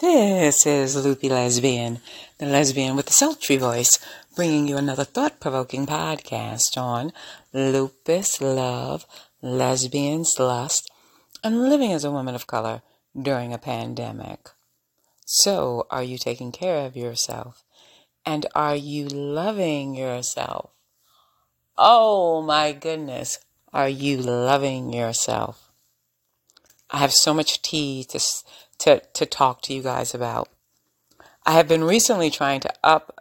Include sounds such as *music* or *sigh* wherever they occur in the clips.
This is Loopy Lesbian, the lesbian with the sultry voice, bringing you another thought provoking podcast on lupus, love, lesbians, lust, and living as a woman of color during a pandemic. So, are you taking care of yourself? And are you loving yourself? Oh my goodness, are you loving yourself? I have so much tea to, to, to talk to you guys about. I have been recently trying to upload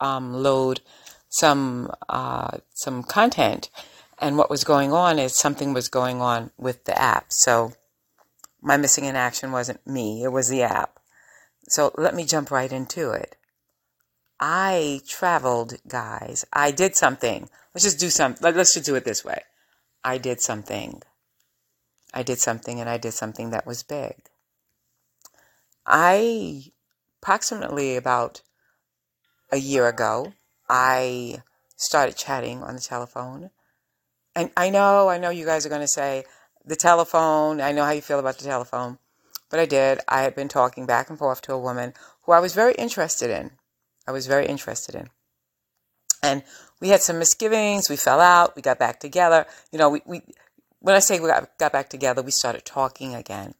um, some uh, some content, and what was going on is something was going on with the app. So my missing in action wasn't me; it was the app. So let me jump right into it. I traveled, guys. I did something. Let's just do some. Let's just do it this way. I did something. I did something, and I did something that was big. I approximately about a year ago, I started chatting on the telephone. And I know, I know you guys are going to say, the telephone, I know how you feel about the telephone. But I did. I had been talking back and forth to a woman who I was very interested in. I was very interested in. And we had some misgivings. We fell out. We got back together. You know, we, we when I say we got, got back together, we started talking again.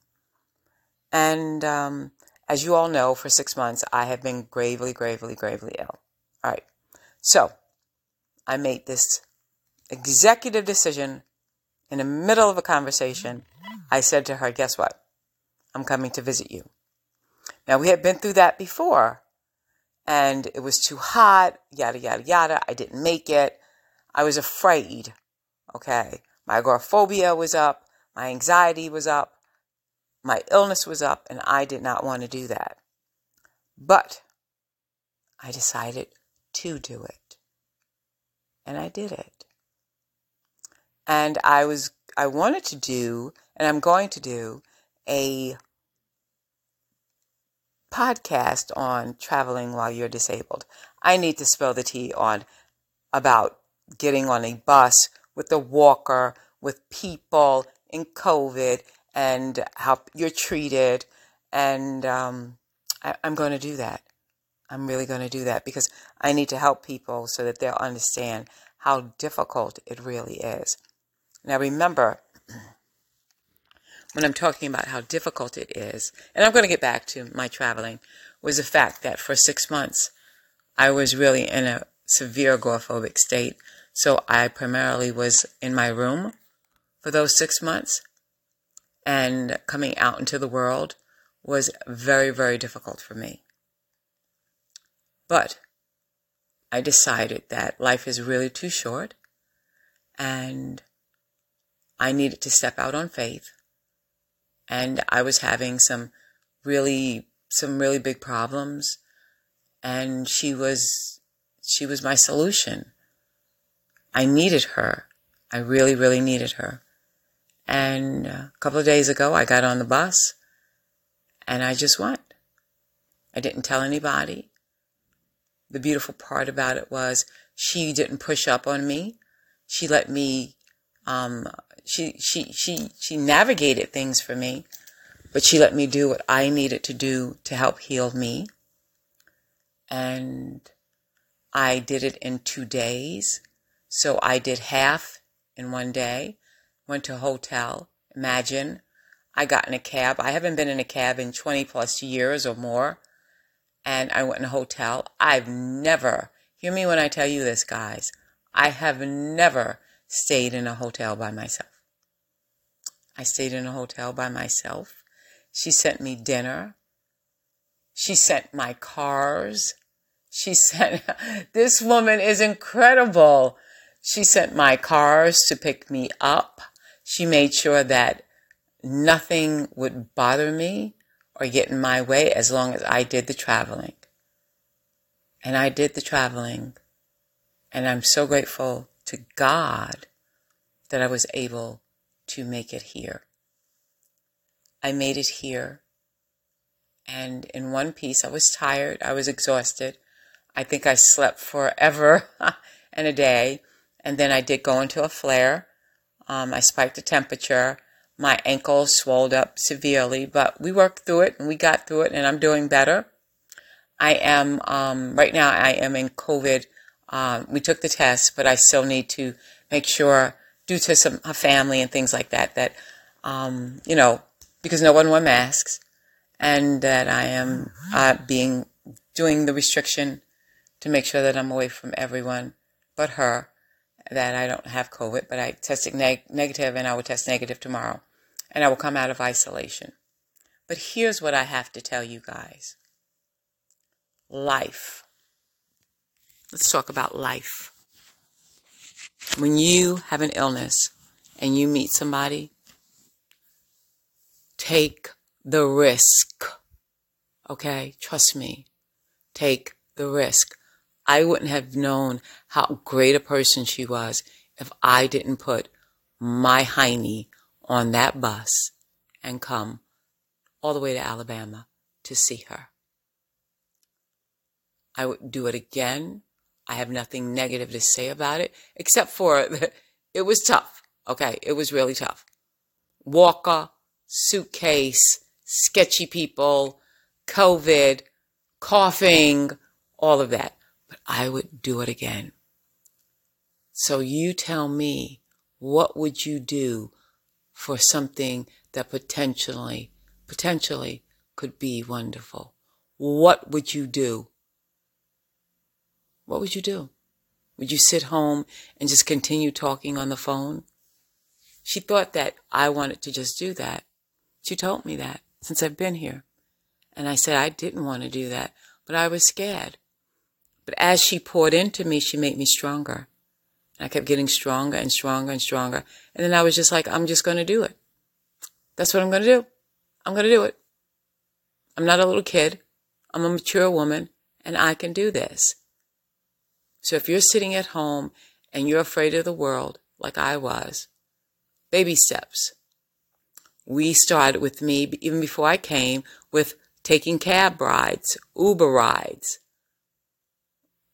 And um, as you all know, for six months, I have been gravely, gravely, gravely ill. All right. So I made this executive decision in the middle of a conversation. I said to her, Guess what? I'm coming to visit you. Now, we had been through that before, and it was too hot, yada, yada, yada. I didn't make it. I was afraid. Okay. My agoraphobia was up. My anxiety was up. My illness was up, and I did not want to do that. But I decided to do it. And I did it. And I was, I wanted to do, and I'm going to do a podcast on traveling while you're disabled. I need to spill the tea on about getting on a bus with a walker, with people in COVID, and how you're treated. And um, I, I'm going to do that. I'm really going to do that because I need to help people so that they'll understand how difficult it really is. Now, remember, when I'm talking about how difficult it is, and I'm going to get back to my traveling, was the fact that for six months I was really in a severe agoraphobic state. So I primarily was in my room for those six months, and coming out into the world was very, very difficult for me. But I decided that life is really too short and I needed to step out on faith and I was having some really some really big problems and she was she was my solution. I needed her. I really really needed her. And a couple of days ago I got on the bus and I just went. I didn't tell anybody. The beautiful part about it was she didn't push up on me. She let me um, she she she she navigated things for me, but she let me do what I needed to do to help heal me. And I did it in two days. So I did half in one day, went to a hotel. Imagine I got in a cab. I haven't been in a cab in 20 plus years or more. And I went in a hotel. I've never, hear me when I tell you this, guys, I have never stayed in a hotel by myself. I stayed in a hotel by myself. She sent me dinner. She sent my cars. She sent, *laughs* this woman is incredible. She sent my cars to pick me up. She made sure that nothing would bother me or get in my way as long as I did the traveling. And I did the traveling. And I'm so grateful to God that I was able to make it here. I made it here. And in one piece, I was tired. I was exhausted. I think I slept forever *laughs* and a day. And then I did go into a flare. Um, I spiked the temperature. My ankle swelled up severely, but we worked through it and we got through it, and I'm doing better. I am, um, right now, I am in COVID. Um, we took the test, but I still need to make sure, due to some family and things like that, that, um, you know, because no one wore masks, and that I am uh, being, doing the restriction to make sure that I'm away from everyone but her, that I don't have COVID, but I tested neg- negative and I will test negative tomorrow, and I will come out of isolation. But here's what I have to tell you guys life. Let's talk about life. When you have an illness and you meet somebody, take the risk. Okay? Trust me. Take the risk. I wouldn't have known how great a person she was if I didn't put my hiney on that bus and come all the way to Alabama to see her. I would do it again. I have nothing negative to say about it, except for it was tough. Okay, it was really tough. Walker, suitcase, sketchy people, COVID, coughing, all of that. But I would do it again. So you tell me, what would you do for something that potentially, potentially could be wonderful? What would you do? what would you do? Would you sit home and just continue talking on the phone? She thought that I wanted to just do that. She told me that since I've been here. And I said I didn't want to do that, but I was scared. But as she poured into me, she made me stronger. I kept getting stronger and stronger and stronger. And then I was just like, I'm just going to do it. That's what I'm going to do. I'm going to do it. I'm not a little kid. I'm a mature woman and I can do this. So if you're sitting at home and you're afraid of the world, like I was, baby steps. We started with me, even before I came, with taking cab rides, Uber rides.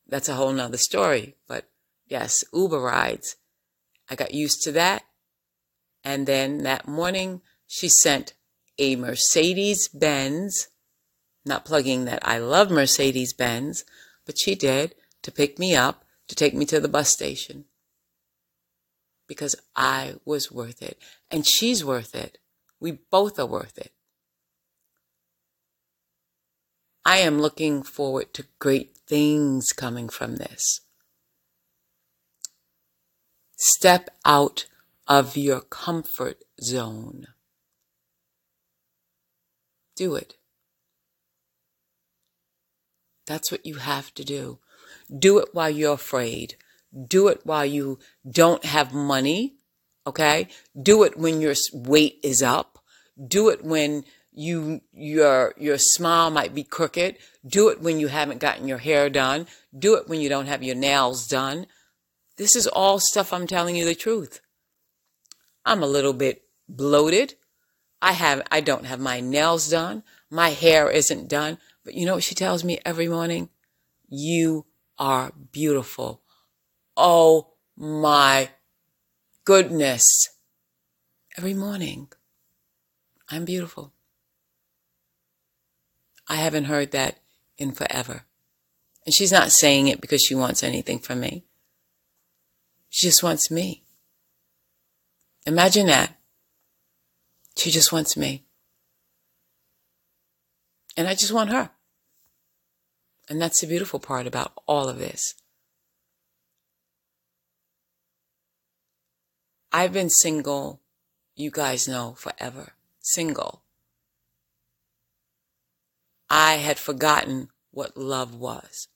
That's a whole nother story. But yes, Uber rides. I got used to that. And then that morning, she sent a Mercedes Benz, not plugging that I love Mercedes Benz, but she did to pick me up, to take me to the bus station. Because I was worth it. And she's worth it. We both are worth it. I am looking forward to great things coming from this. Step out of your comfort zone. Do it. That's what you have to do. Do it while you're afraid. Do it while you don't have money. Okay. Do it when your weight is up. Do it when you, your, your smile might be crooked. Do it when you haven't gotten your hair done. Do it when you don't have your nails done. This is all stuff I'm telling you the truth. I'm a little bit bloated. I have, I don't have my nails done. My hair isn't done. But you know what she tells me every morning? You are beautiful. Oh my goodness. Every morning, I'm beautiful. I haven't heard that in forever. And she's not saying it because she wants anything from me. She just wants me. Imagine that. She just wants me. And I just want her. And that's the beautiful part about all of this. I've been single, you guys know, forever. Single. I had forgotten what love was,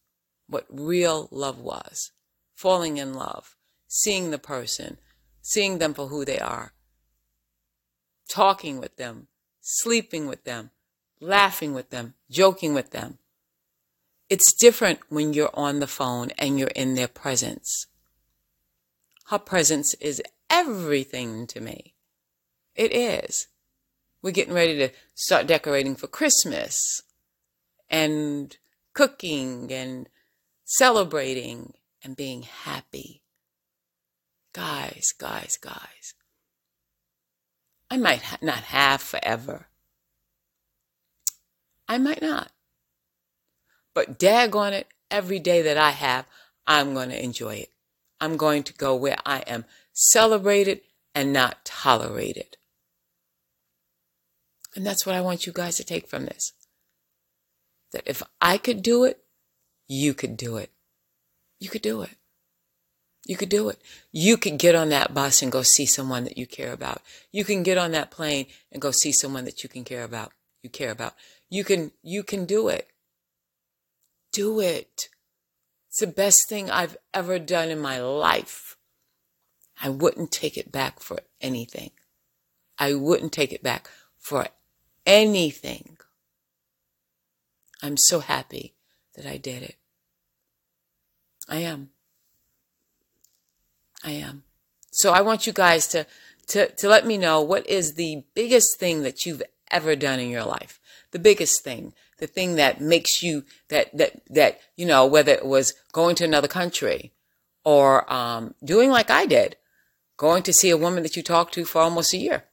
what real love was. Falling in love, seeing the person, seeing them for who they are, talking with them, sleeping with them, laughing with them, joking with them. It's different when you're on the phone and you're in their presence. Her presence is everything to me. It is. We're getting ready to start decorating for Christmas and cooking and celebrating and being happy. Guys, guys, guys. I might not have forever. I might not. But daggone it, every day that I have, I'm going to enjoy it. I'm going to go where I am celebrated and not tolerated. And that's what I want you guys to take from this. That if I could do it, you could do it. You could do it. You could do it. You could get on that bus and go see someone that you care about. You can get on that plane and go see someone that you can care about. You care about. You can you can do it. Do it. It's the best thing I've ever done in my life. I wouldn't take it back for anything. I wouldn't take it back for anything. I'm so happy that I did it. I am. I am. So I want you guys to, to, to let me know what is the biggest thing that you've ever done in your life. The biggest thing, the thing that makes you, that, that, that, you know, whether it was going to another country or, um, doing like I did, going to see a woman that you talked to for almost a year.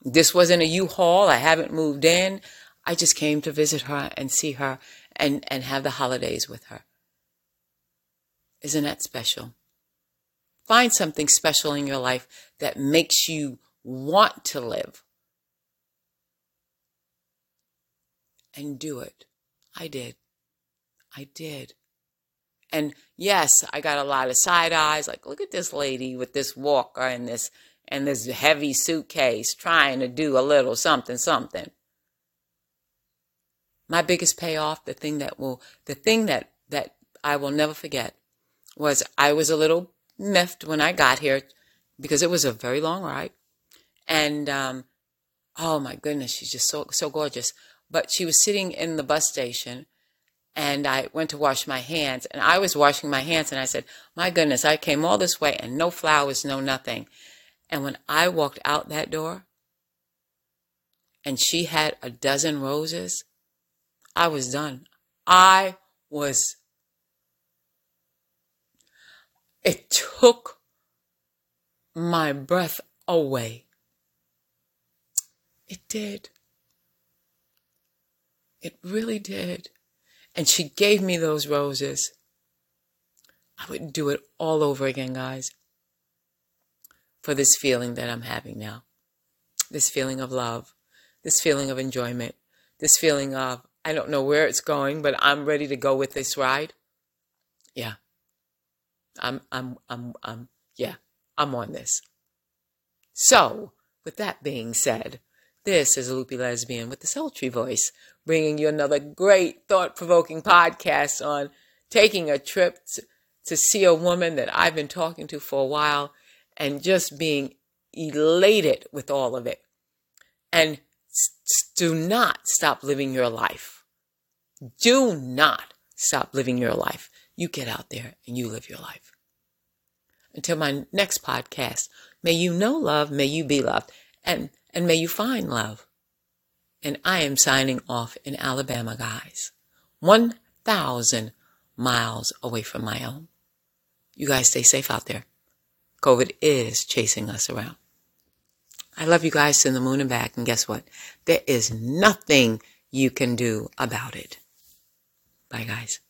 This wasn't a U-Haul. I haven't moved in. I just came to visit her and see her and, and have the holidays with her. Isn't that special? Find something special in your life that makes you want to live. And do it. I did. I did. And yes, I got a lot of side eyes. Like, look at this lady with this walker and this and this heavy suitcase trying to do a little something something. My biggest payoff, the thing that will the thing that that I will never forget was I was a little miffed when I got here because it was a very long ride. And um, oh my goodness, she's just so so gorgeous. But she was sitting in the bus station and I went to wash my hands and I was washing my hands and I said, My goodness, I came all this way and no flowers, no nothing. And when I walked out that door and she had a dozen roses, I was done. I was it took my breath away. It did. It really did. And she gave me those roses. I would do it all over again, guys, for this feeling that I'm having now. This feeling of love, this feeling of enjoyment, this feeling of, I don't know where it's going, but I'm ready to go with this ride. Yeah. I'm, I'm, I'm, I'm, yeah, I'm on this. So, with that being said, this is a loopy lesbian with the sultry voice, bringing you another great thought provoking podcast on taking a trip to, to see a woman that I've been talking to for a while and just being elated with all of it. And do not stop living your life. Do not stop living your life you get out there and you live your life. Until my next podcast, may you know love, may you be loved, and, and may you find love. And I am signing off in Alabama, guys. 1,000 miles away from my home. You guys stay safe out there. COVID is chasing us around. I love you guys to the moon and back. And guess what? There is nothing you can do about it. Bye, guys.